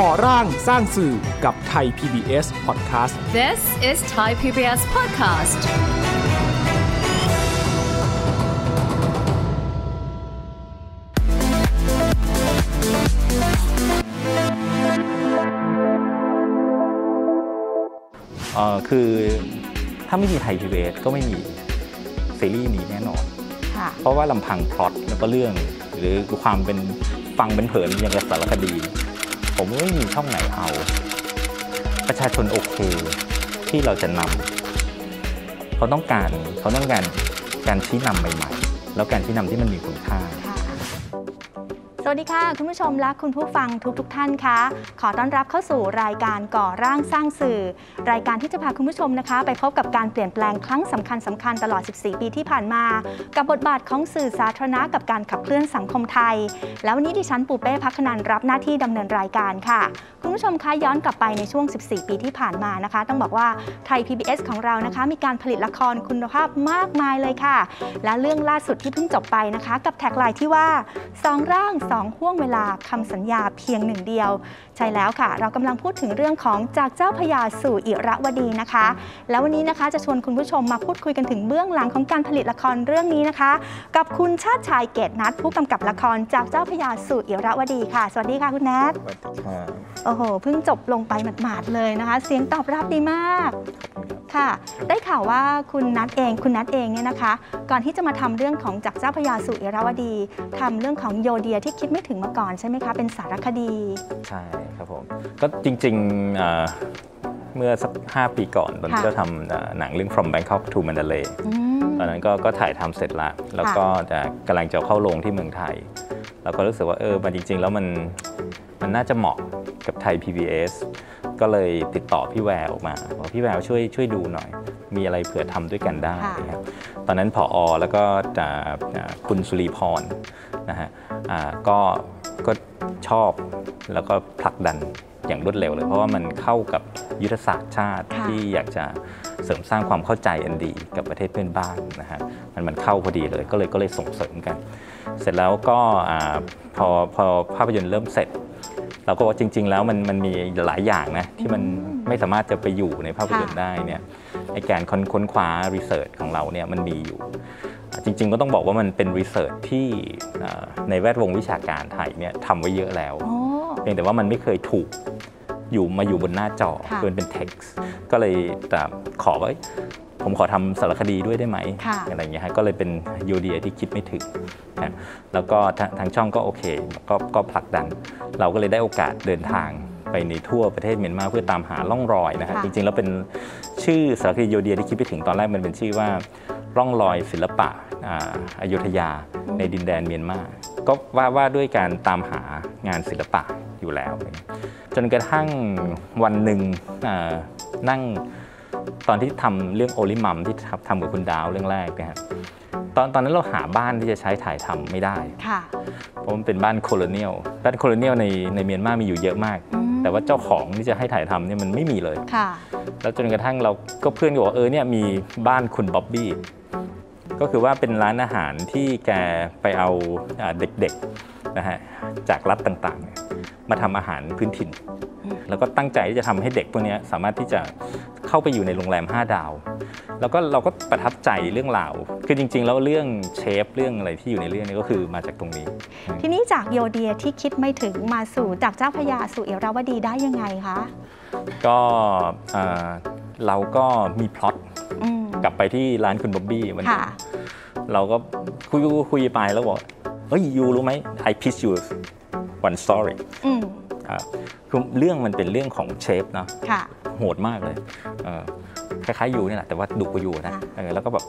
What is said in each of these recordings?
ก่อร่างสร้างสื่อกับไทย PBS Podcast This is Thai PBS Podcast เอ่อคือถ้าไม่มีไทยพีบีก็ไม่มีซีรีส์นี้แน่นอน ค่ะ เพราะว่าลำพังพล็อตแล้วก็เรื่อง หรือความเป็นฟังเป็นเผินอย่างกับสารคดี ผมไม่มีช่องไหนเอา ประชาชนโอเคที่เราจะนำเขาต้องการเขาต้องการการชี้นำใหม่ๆ แล้วการชี้นำที่มันมีคุณค่า วัสดีค่ะคุณผู้ชมและคุณผู้ฟังทุกทท่านคะขอต้อนรับเข้าสู่รายการก่อร่างสร้างสื่อ รายการที่จะพาคุณผู้ชมนะคะ ไปพบกับการเปลี่ยนแปลงครั้งสำคัญสำคัญตลอด 14 ปีที่ผ่านมา กับบทบาทของสื่อสาธารณะกับการขับเคลื่อนสังคมไทย แล้ววันนี้ดิฉันปูเป้พักนันรับหน้าที่ดำเนินรายการค่ะ คุณผู้ชมคะย้อนกลับไปในช่วง 14 ปีที่ผ่านมานะคะ ต้องบอกว่าไทย PBS ของเรานะคะ มีการผลิตละครคุณภาพมากมายเลยค่ะ และเรื่องล่าสุดที่เพิ่งจบไปนะคะ กับแท็กไลน์ที่ว่าสองร่างสองห่วงเวลาคำสัญญาเพียงหนึ่งเดียว ใช่แล้วค่ะ เรากำลังพูดถึงเรื่องของจากเจ้าพระยาสู่อิระวดีนะคะ แล้ววันนี้นะคะจะชวนคุณผู้ชมมาพูดคุยกันถึงเบื้องหลังของการผลิตละครเรื่องนี้นะคะ กับคุณชาติชายเกตนัทผู้กำกับละครจากเจ้าพระยาสู่อิระวดีค่ะ สวัสดีค่ะคุณแนทสวัสดีค่ะโอ้โหเพิ่งจบลงไปหมาดๆเลยนะคะ เสียงตอบรับดีมากค่ะ ได้ข่าวว่าคุณนัทเองคุณนัทเองเนี่ยนะคะ ก่อนที่จะมาทำเรื่องของจากเจ้าพระยาสู่เอราวดีทำเรื่องของโยเดียที่คิดไม่ถึงมาก่อนใช่ไหมคะ เป็นสารคดี ใช่ครับผม ก็จริงๆเอ่อเมื่อสัก 5 ปีก่อนตอนที่ค่ะเราทำเอ่อหนังเรื่อง From Bangkok to Mandalay อืมตอนนั้นก็ก็ถ่ายทำเสร็จละแล้วก็จะกำลังจะเข้าโรงที่เมืองไทย แล้วก็รู้สึกว่าเออมันจริง ๆ แล้วมัน มันน่าจะเหมาะกับไทย PBS ก็เลยติดต่อพี่แววออกมาบอกพี่แววช่วยช่วยดูหน่อย มีอะไรเผื่อทำด้วยกันได้ค่ะนะครับตอนนั้นผออแล้วก็อ่าอ่าคุณสุรีพรนะฮะอ่าก็ก็ชอบแล้วก็ผลักดัน อย่างรวดเร็วเลย เพราะว่ามันเข้ากับยุทธศาสตร์ชาติค่ะที่อยากจะเสริมสร้างความเข้าใจอันดีกับประเทศเพื่อนบ้านนะฮะมันมันเข้าพอดีเลยก็เลยก็เลยส่งเสริมกัน เสร็จแล้วก็อ่าพอพอภาพยนตร์เริ่มเสร็จเราก็ว่าจริง ๆ แล้วมันมันมีหลายอย่างนะที่มันไม่สามารถจะไปอยู่ในภาพยนตร์ได้เนี่ยไอการค้นค้นคว้าresearch ของเราเนี่ยมันมีอยู่อ่าจริง ๆ ก็ต้องบอกว่ามันเป็น research ที่อ่าในแวดวงวิชาการไทยเนี่ยทำไว้เยอะแล้วโอ้ เพียงแต่ว่ามันไม่เคยถูกอยู่มาอยู่บนหน้าจอค่ะคือมันเป็น text ก็เลยแต่ขอว่าเอ้ยผมขอทำสารคดีด้วยได้ไหมค่ะอะไรอย่างเงี้ยฮะก็เลยเป็นไอเดียที่คิดไม่ถึงนะแล้วก็ทางทางช่องก็โอเคก็ก็ผลักดัน เราก็เลยได้โอกาสเดินทางไปในทั่วประเทศเมียนมาเพื่อตามหาร่องรอยนะฮะค่ะจริงๆ แล้วเป็นชื่อสารคดีโยเดียที่คิดไปถึงตอนแรกมันเป็นชื่อว่าร่องรอยศิลปะอ่าอยุธยาในดินแดนเมียนมา ก็ว่าว่าด้วยการตามหางานศิลปะอยู่แล้ว จนกระทั่งวันหนึ่งอ่านั่งตอนที่ทำเรื่องโอลิมัมที่ทำทำกับคุณดาวเรื่องแรกนะฮะตอนตอนนั้นเราหาบ้านที่จะใช้ถ่ายทำไม่ได้ค่ะเพราะมันเป็นบ้านโคโลเนียลบ้านโคโลเนียลในในเมียนมามีอยู่เยอะมากอืมแต่ว่าเจ้าของที่จะให้ถ่ายทำเนี่ยมันไม่มีเลยค่ะแล้วจนกระทั่งเราก็เพื่อนก็บอกว่าเออเนี่ยมีบ้านคุณบ๊อบบี้ ก็คือว่าเป็นร้านอาหารที่แกไปเอาอ่าเด็กๆนะฮะจากรัฐต่างๆเนี่ยมาทำอาหารพื้นถิ่น แล้วก็ตั้งใจที่จะทำให้เด็กพวกเนี้ยสามารถที่จะเข้าไปอยู่ในโรงแรม 5 ดาว แล้วก็เราก็ประทับใจเรื่องราว คือจริง ๆ แล้วเรื่องเชฟเรื่องอะไรที่อยู่ในเรื่องนี้ก็คือมาจากตรงนี้ ทีนี้จากโยเดียที่คิดไม่ถึงมาสู่จากเจ้าพระยาสู่เอราวดีได้ยังไงคะ ก็เอ่อเราก็มีพล็อตอืม กลับไปที่ร้านคุณบ๊อบบี้วันนี้ค่ะเราก็คุยคุยไปแล้วบอกเฮ้ยยูรู้ไหม I pitch you one story อืมอ่า คือเรื่องมันเป็นเรื่องของเชฟเนาะค่ะโหดมากเลยเออคล้ายๆยูนี่แหละแต่ว่าดุกว่ายูนะอ่าเออแล้วก็แบบ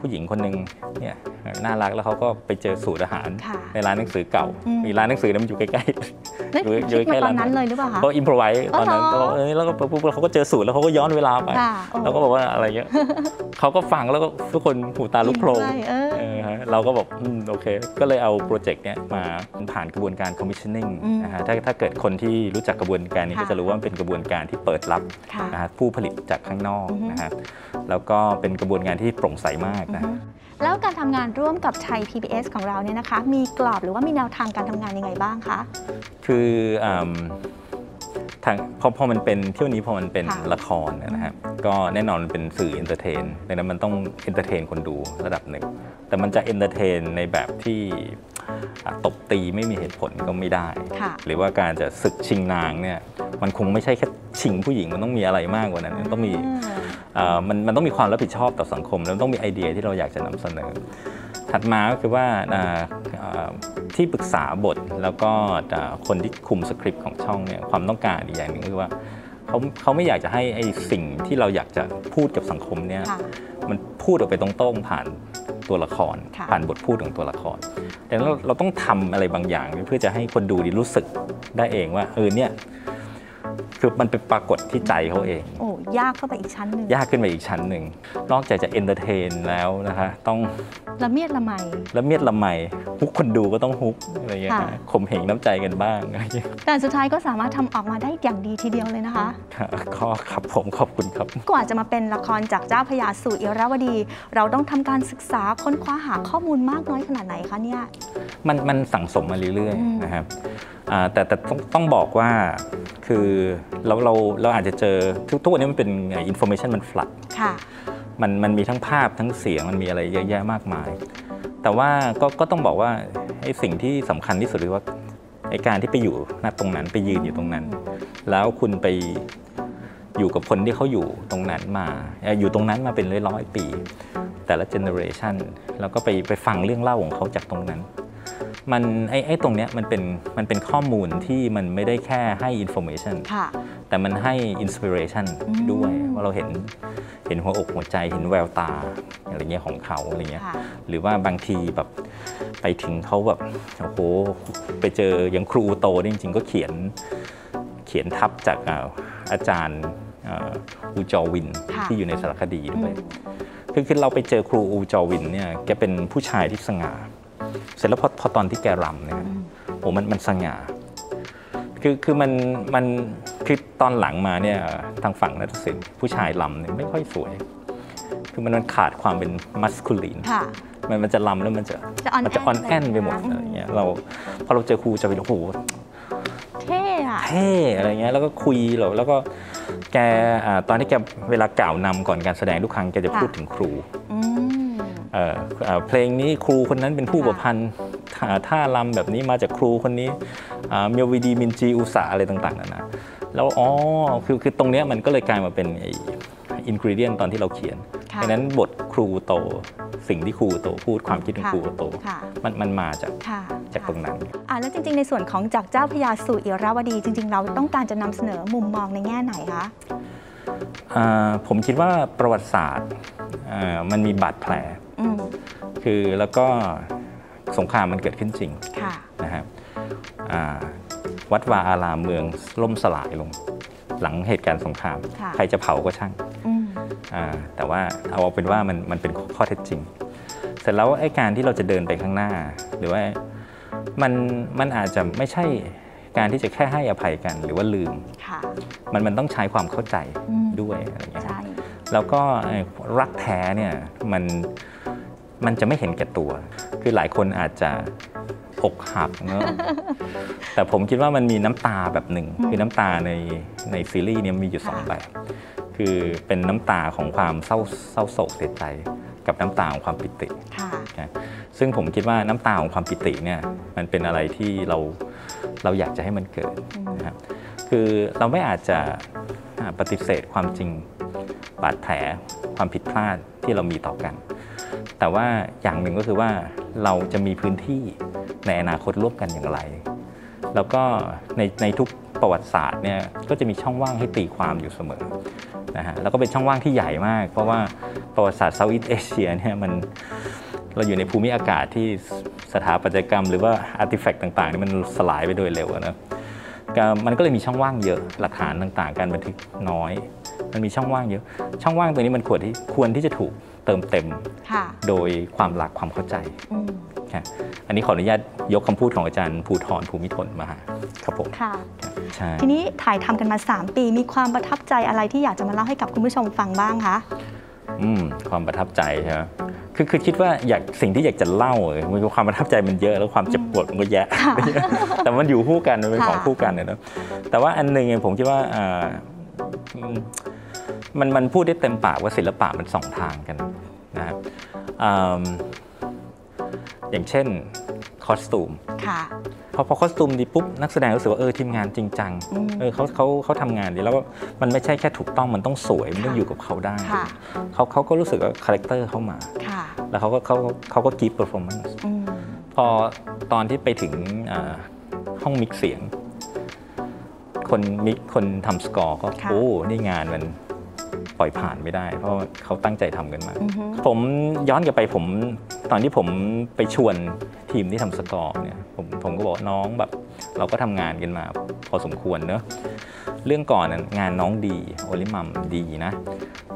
ผู้หญิงคนหนึ่งเนี่ยน่ารักแล้วเขาก็ไปเจอสูตรอาหารค่ะในร้านหนังสือเก่าอืมมีร้านหนังสือนั้นมันอยู่ใกล้ๆนั่นอยู่คิดใกล้มาตอนร้านนั้นเลยหรือเปล่าคะก็อิมพรไว้ตอนนั้นอ๋อเหรอก็เออแล้วก็ปุ๊บเขาก็เจอสูตรแล้วเขาก็ย้อนเวลาไปค่ะโอ้เราก็บอกว่าอะไรเงี้ยเขาก็ฟังแล้วก็ทุกคนหูตาลุกโพลงใช่เออเออฮะเราก็บอกอืมโอเค ก็เลยเอาโปรเจกต์เนี้ยมาผ่านกระบวนการ commissioning อืมนะฮะถ้าถ้าเกิดคนที่รู้จักกระบวนการนี้ค่ะก็จะรู้ว่ามันเป็นกระบวนการที่เปิดรับค่ะนะฮะผู้ผลิตจากข้างนอกอือฮึนะฮะแล้วก็เป็นกระบวนการที่โปร่งใสมากอือนะฮึแล้วการทำงานร่วมกับไทย PBS ของเราเนี่ยนะคะ มีกรอบหรือว่ามีแนวทางการทำงานยังไงบ้างคะ คืออืมทางพอพอมันเป็นเที่ยวนี้พอมันเป็นค่ะละครนะฮะก็แน่นอนมันเป็นสื่อ entertain ดังนั้นมันต้อง entertain คนดูระดับหนึ่ง แต่มันจะ entertain ในแบบที่อะ ตบตีไม่มีเหตุผลก็ไม่ได้ค่ะหรือว่าการจะศึกชิงนางเนี่ยมันคงไม่ใช่แค่ชิงผู้หญิงมันต้องมีอะไรมากกว่านั้นมันต้องมีเอ่อมันมันต้องมีความรับผิดชอบต่อสังคม แล้วต้องมีไอเดียที่เราอยากจะนำเสนอ ถัดมาก็คือว่าอ่าอ่าที่ปรึกษาบทแล้วก็อ่าคนที่คุมสคริปต์ของช่องเนี่ยความต้องการอีกอย่างหนึ่งก็คือว่าเขาเขาไม่อยากจะให้ไอสิ่งที่เราอยากจะพูดกับสังคมเนี่ยค่ะมันพูดออกไปตรงๆผ่าน ตัวละครค่ะผ่านบทพูดของตัวละคร แต่เราเราต้องทำอะไรบางอย่าง เพื่อจะให้คนดูดีรู้สึกได้เองว่าเออเนี่ย คือมันเป็นปรากฏที่ใจเขาเอง โอ้ยากเข้าไปอีกชั้นหนึ่งยากขึ้นไปอีกชั้นหนึ่ง นอกจากจะ entertain แล้วนะคะ ต้องละเมียดละไมละเมียดละไม hook คนดูก็ต้อง hook อะไรอย่างเงี้ยค่ะนะข่มเหงน้ำใจกันบ้างอะไรอย่างเงี้ยแต่สุดท้ายก็สามารถทำออกมาได้อย่างดีทีเดียวเลยนะคะค่ะก็ครับผมขอบคุณครับกว่าจะมาเป็นละครจากเจ้าพระยาสู่อิราวดี เราต้องทำการศึกษาค้นคว้าหาข้อมูลมากน้อยขนาดไหนคะเนี่ยมันมันสั่งสมมาเรื่อยอืมๆนะครับอ่า แต่แต่ต้องต้องบอกว่าคือเราเราเราอาจจะเจอทุกทุกวันนี้มันเป็น information มัน flood ค่ะมันมันมีทั้งภาพทั้งเสียงมันมีอะไรเยอะแยะมากมาย แต่ว่าก็ก็ต้องบอกว่าไอ้สิ่งที่สำคัญที่สุดคือว่าไอ้การที่ไปอยู่ณตรงนั้นไปยืนอยู่ตรงนั้น แล้วคุณไปอยู่กับคนที่เขาอยู่ตรงนั้นมาเอ่ออยู่ตรงนั้นมาเป็นร้อยร้อยๆปี แต่ละ generation แล้วก็ไปไปฟังเรื่องเล่าของเขาจากตรงนั้น มันไอ้ไอ้ตรงเนี้ยมันเป็นมันเป็นข้อมูลที่มันไม่ได้แค่ให้ information ค่ะ แต่มันให้ inspiration อืมด้วยว่าเราเห็นเห็นหัวอกหัวใจเห็นแววตาอะไรเงี้ยของเขาอะไรเงี้ยค่ะหรือว่าบางทีแบบไปถึงเขาแบบโอ้โหไปเจออย่างครูโตนี่จริงๆก็เขียนเขียนทับจากอ่าอาจารย์อ่าอูจอวินค่ะที่อยู่ในสารคดีอืด้วยมคือคือเราไปเจอครูอูจอวินเนี่ยแกเป็นผู้ชายที่สง่า เสร็จแล้วพอพอตอนที่แกรำเนี่ยโอ้มันมันสง่าคือคือมันมันคือตอนหลังมาเนี่ยทางฝั่งนัทศิลป์ผู้ชายลำเนี่ยไม่ค่อยสวย คือมันมันขาดความเป็นมัสคูลีนค่ะมันมันจะลำแล้วมันจะจะ on มันจะ end ออนแอนไปหมดอืมอะไรเงี้ยเราพอเราเจอครูจะเป็นโอ้โหเท่อะเท่อะไรเงี้ยแล้วก็คุยแล้วแล้วก็แกอ่าตอนที่แกเวลากล่าวนำก่อนการแสดงทุกครั้งแกจะพูดถึงครูอืม เอ่อเอ่อเพลงนี้ครูคนนั้นเป็นผู้ค่ะประพันธ์ท่าท่ารำแบบนี้มาจากครูคนนี้อ่าเมียววีดีมินจีอุสาอะไรต่างๆนานาแล้วอ๋อคือคือตรงเนี้ยมันก็เลยกลายมาเป็นอินกริเดียนตอนที่เราเขียนค่ะดังนั้นบทครูโตสิ่งที่ครูโตพูดความคิดของค่ะครูโตค่ะมันมันมาจากค่ะจากตรงนั้นอะแล้วจริง ๆ ในส่วนของจากเจ้าพระยาสู่อิราวดี จริง ๆ เราต้องการจะนำเสนอมุมมองในแง่ไหนคะอ่า ผมคิดว่าประวัติศาสตร์อ่ามันมีบาดแผลอืมคือแล้วก็สงครามมันเกิดขึ้นจริงค่ะนะครับอ่าวัดวาอารามเมืองล่มสลายลง หลังเหตุการณ์สงครามค่ะใครจะเผาก็ช่างอืมอ่าแต่ว่าเอาเป็นว่ามันมันเป็นข้อเท็จจริง เสร็จแล้วไอ้การที่เราจะเดินไปข้างหน้า หรือว่ามันมันอาจจะไม่ใช่ การที่จะแค่ให้อภัยกันหรือว่าลืมค่ะมันมันต้องใช้ความเข้าใจอืมด้วยอะไรอย่างเงี้ยใช่แล้วก็เอ่อรักแท้เนี่ยมันมันจะไม่เห็นแก่ตัว คือหลายคนอาจจะอกหักเนอะแต่ผมคิดว่ามันมีน้ำตาแบบหนึ่งอืมคือน้ำตาในในซีรีส์เนี่ยมีอยู่สองค่ะแบบ คือเป็นน้ำตาของความเศร้าเศร้าโศกเสียใจ กับน้ำตาของความปิติค่ะนะซึ่งผมคิดว่าน้ำตาของความปิติเนี่ยมันเป็นอะไรที่เรา เราอยากจะให้มันเกิดอืมนะครับคือเราไม่อาจจะอ่าปฏิเสธความจริงบาดแผลความผิดพลาดที่เรามีต่อกัน แต่ว่าอย่างหนึ่งก็คือว่าเราจะมีพื้นที่ในอนาคตร่วมกันอย่างไร แล้วก็ในในทุกประวัติศาสตร์เนี่ยก็จะมีช่องว่างให้ตีความอยู่เสมอนะฮะแล้วก็เป็นช่องว่างที่ใหญ่มาก เพราะว่าประวัติศาสตร์ Southeast Asia เนี่ยมันเราอยู่ในภูมิอากาศที่ สถาปัตยกรรม หรือว่า artifact ต่างๆนี่มันสลายไปโดยเร็วอะนะก็มันก็เลยมีช่องว่างเยอะหลักฐานต่างๆ การบันทึกน้อย มันมีช่องว่างเยอะ ช่องว่างตัวนี้มันควรที่ควรที่จะถูกเติมเต็มค่ะโดยความรักความเข้าใจอืมครับอันนี้ขออนุญาตยกคำพูดของอาจารย์ภูธรภูมะธนมาครับผมค่ะใช่ทีนี้ถ่ายทำกันมา 3 ปีมีความประทับใจอะไรที่อยากจะมาเล่าให้กับคุณผู้ชมฟังบ้างคะ อืมความประทับใจใช่ไหมคคือคือคิดว่าอยากสิ่งที่อยากจะเล่าเออมันความประทับใจมันเยอะแล้วความเจ็บปวดมันก็แยะแต่มันอยู่คู่กันมันเป็นค่ะของคู่กันเนอะแต่ว่าอันหนึ่งเองผมคิดว่าอ่าอืมมันมันพูดได้เต็มปากว่าศิลปะมันสองทางกันนะครับอืมอย่างเช่น คอสตูมค่ะพอพอคอสตูมดีปุ๊บนักแสดงรู้สึกว่าเออทีมงานจริงจังอืมเออเขาเขาเขาทำงานดีแล้วก็มันไม่ใช่แค่ถูกต้องมันต้องสวยมันต้องค่ะอยู่กับเขาได้ค่ะเขาเขาก็รู้สึกว่า character เข้ามาค่ะแล้วเขาก็เขาเขาก็ give performance อืมพอตอนที่ไปถึงอ่าห้อง mix เสียง คน mix คนทำสกอร์ก็ค่ะโอ้นี่งานมันปล่อยผ่านไม่ได้ เพราะว่าเขาตั้งใจทำกันมากอือฮึผมย้อนกลับไปผม ตอนที่ผมไปชวนทีมที่ทำสกอร์เนี่ยผมผมก็บอกน้องแบบเราก็ทำงานกันมาพอสมควรเนอะเรื่องก่อนน่ะงานน้องดีโอลิมัมดีนะ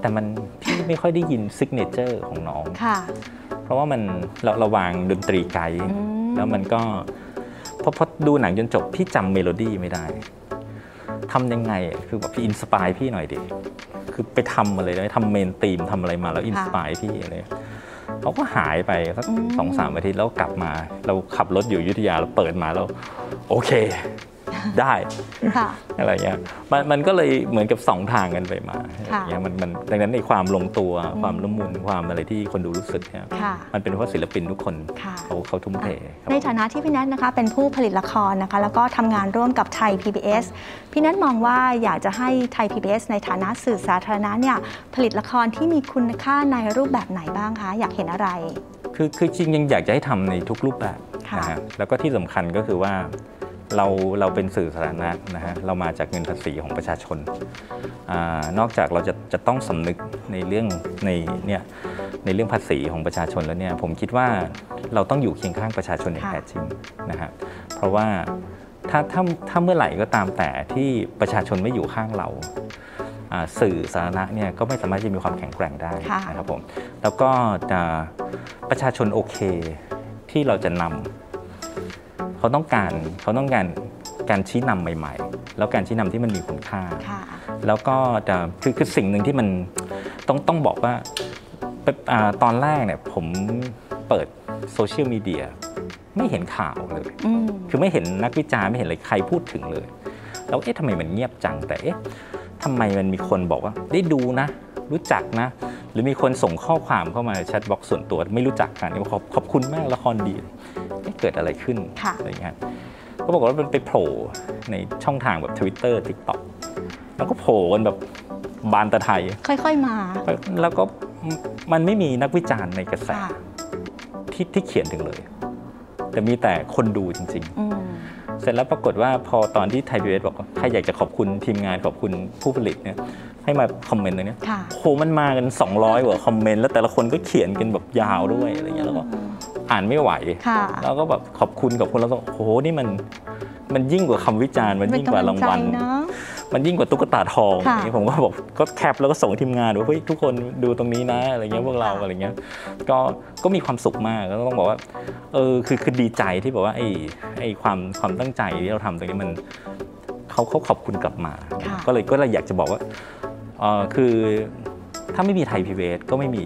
แต่มันพี่ไม่ค่อยได้ยิน signature ของน้องค่ะเพราะว่ามันเราเราวางดนตรีไกด์อืมแล้วมันก็พอพอดูหนังจนจบพี่จำเมโลดี้ไม่ได้ทำยังไงอะคือแบบพี่ inspire พี่หน่อยดิคือไปทำมาเลยนะทำ main theme ทำอะไรมาแล้ว inspire พี่อะไร เขาก็หายไปสักอืมสองสามอาทิตย์แล้วกลับมา เราขับรถอยู่อยุธยาเราเปิดมาแล้ว โอเค ได้ค่ะอะไรเงี้ยมันมันก็เลยเหมือนกับสองทางกันไปมาอะไรเงี้ยมันมันดังนั้นในความลงตัวความละมุนความอะไรที่คนดูรู้สึกเนี่ยค่ะมันเป็นเพราะศิลปินทุกคนค่ะเขาเขาทุ่มเทครับในฐานะที่พี่แนทนะคะเป็นผู้ผลิตละครนะคะแล้วก็ทำงานร่วมกับไทย PBS พี่แนทมองว่าอยากจะให้ไทย PBS ในฐานะสื่อสาธารณะเนี่ยผลิตละครที่มีคุณค่าในรูปแบบไหนบ้างคะ อยากเห็นอะไร คือคือจริงยังอยากจะให้ทำในทุกรูปแบบค่ะนะฮะแล้วก็ที่สำคัญก็คือว่า เราเราเป็นสื่อสาธารณะนะฮะเรามาจากเงินภาษีของประชาชนอานอกจากเราจะจะต้องสำนึกในเรื่องในเนี่ยในเรื่องภาษีของประชาชนแล้วเนี่ยผมคิดว่าเราต้องอยู่เคียงข้างประชาชนอย่างแท้จริงนะฮะเพราะว่าถ้าถ้าถ้าเมื่อไหร่ก็ตามแต่ที่ประชาชนไม่อยู่ข้างเราสื่อสาธารณะเนี่ยก็ไม่สามารถจะมีความแข็งแกร่งได้นะครับผมแล้วก็จะประชาชนโอเคที่เราจะนำ เขาต้องการเขาต้องการการชี้นำใหม่ ๆ แล้วการชี้นำที่มันมีคุณค่าค่ะแล้วก็จะคือคือสิ่งหนึ่งที่มันต้องต้องบอกว่าเอ่อตอนแรกเนี่ยผมเปิดโซเชียลมีเดียไม่เห็นข่าวเลยอืมคือไม่เห็นนักวิจารณ์ไม่เห็นอะไรใครพูดถึงเลย แล้วเอ๊ะทำไมมันเงียบจังแต่เอ๊ะทำไมมันมีคนบอกว่าได้ดูนะ รู้จักนะ หรือมีคนส่งข้อความเข้ามาใน chat box ส่วนตัวไม่รู้จักกันเนี่ยขอบขอบคุณมากละครดี เอ๊ะเกิดอะไรขึ้นค่ะอะไรอย่างเงี้ยก็บอกว่ามันไปโผล่ในช่องทางแบบ Twitter TikTok แล้วก็โผล่กันแบบบานตะไท ค่อย ๆ มา แล้วก็มันไม่มีนักวิจารณ์ในกระแสค่ะที่ที่เขียนถึงเลย แต่มีแต่คนดูจริงๆอืมเสร็จแล้วปรากฏว่าพอตอนที่ไทยพีบีเอสบอกว่าใครอยากจะขอบคุณทีมงานขอบคุณผู้ผลิตเนี่ยให้มา comment ตรงเนี้ยค่ะโหมันมากัน 200กว่า comment แล้วแต่ละคนก็เขียนกันแบบยาวด้วยอะไรเงี้ยแล้วก็ อ่านไม่ไหวค่ะแล้วก็แบบขอบคุณขอบคุณแล้วก็โอ้โหนี่มันมันยิ่งกว่าคำวิจารณ์มันเป็นยิ่งกว่ารางวัลกำลังใจเนอะมันยิ่งกว่าตุ๊กตาทองค่ะอย่างนี้ผมก็บอกก็ cap แล้วก็ส่งทีมงานว่าเฮ้ยทุกคนดูตรงนี้นะอะไรเงี้ยพวกเราอะไรเงี้ยก็ก็มีความสุขมากแล้วต้องบอกว่าเออคือคือดีใจที่บอกว่าไอ้ไอ้ความความตั้งใจที่เราทำตรงนี้มันเขาเขาขอบคุณกลับมาค่ะก็เลยก็เลยอยากจะบอกว่าเออคือถ้าไม่มีไทยพีบีก็ไม่มี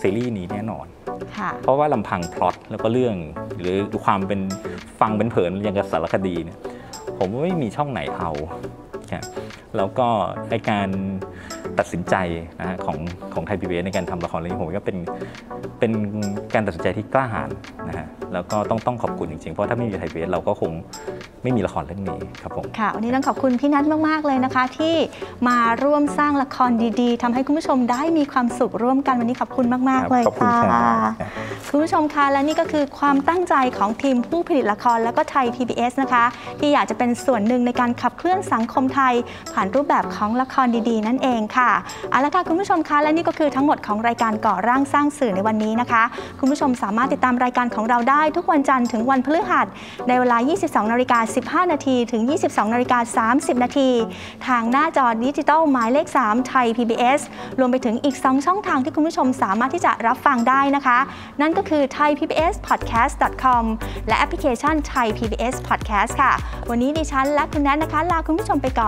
ซีรีส์นี้แน่นอนค่ะเพราะว่าลำพังพล็อตแล้วก็เรื่อง หรือความเป็นฟังเป็นเผินอย่างกับสารคดีเนี่ยผมว่าไม่มีช่องไหนเอา ครับแล้วก็ไอการตัดสินใจนะฮะของของไทยพีบีในการทำละครเรื่องนี้ผมว่าเป็นเป็นการตัดสินใจที่กล้าหาญนะฮะแล้วก็ต้องต้องขอบคุณจริงๆ เพราะถ้าไม่มีไทยพีบีเราก็คงไม่มีละครเรื่องนี้ครับผม ค่ะ วันนี้ต้องขอบคุณพี่นัทมากๆเลยนะคะ ที่มาร่วมสร้างละครดีๆทำให้คุณผู้ชมได้มีความสุขร่วมกันวันนี้ขอบคุณมาก ๆ เลยขอบคุณค่ะ ครับ คุณผู้ชมคะและนี่ก็คือความตั้งใจของทีมผู้ผลิตละครแล้วก็ไทย PBS นะคะ ที่อยากจะเป็นส่วนหนึ่งในการขับเคลื่อนสังคมไทยผ่านรูปแบบของละครดีๆ นั่นเองค่ะเอาละค่ะคุณผู้ชมคะและนี่ก็คือทั้งหมดของรายการก่อร่างสร้างสื่อในวันนี้นะคะ คุณผู้ชมสามารถติดตามรายการของเราได้ทุกวันจันทร์ถึงวันพฤหัสในเวลา 22นาฬิกา15นาทีถึง 22นาฬิกา30นาทีทางหน้าจอดิจิตอลหมายเลข 3 ไทย PBS รวมไปถึงอีก 2 ช่องทางที่คุณผู้ชมสามารถที่จะรับฟังได้นะคะ นั่นก็คือ thaipbspodcast.com และแอปพลิเคชัน Thai PBS Podcast ค่ะ วันนี้ดิฉันและคุณแนทนะคะ ลาคุณผู้ชมไปก่อน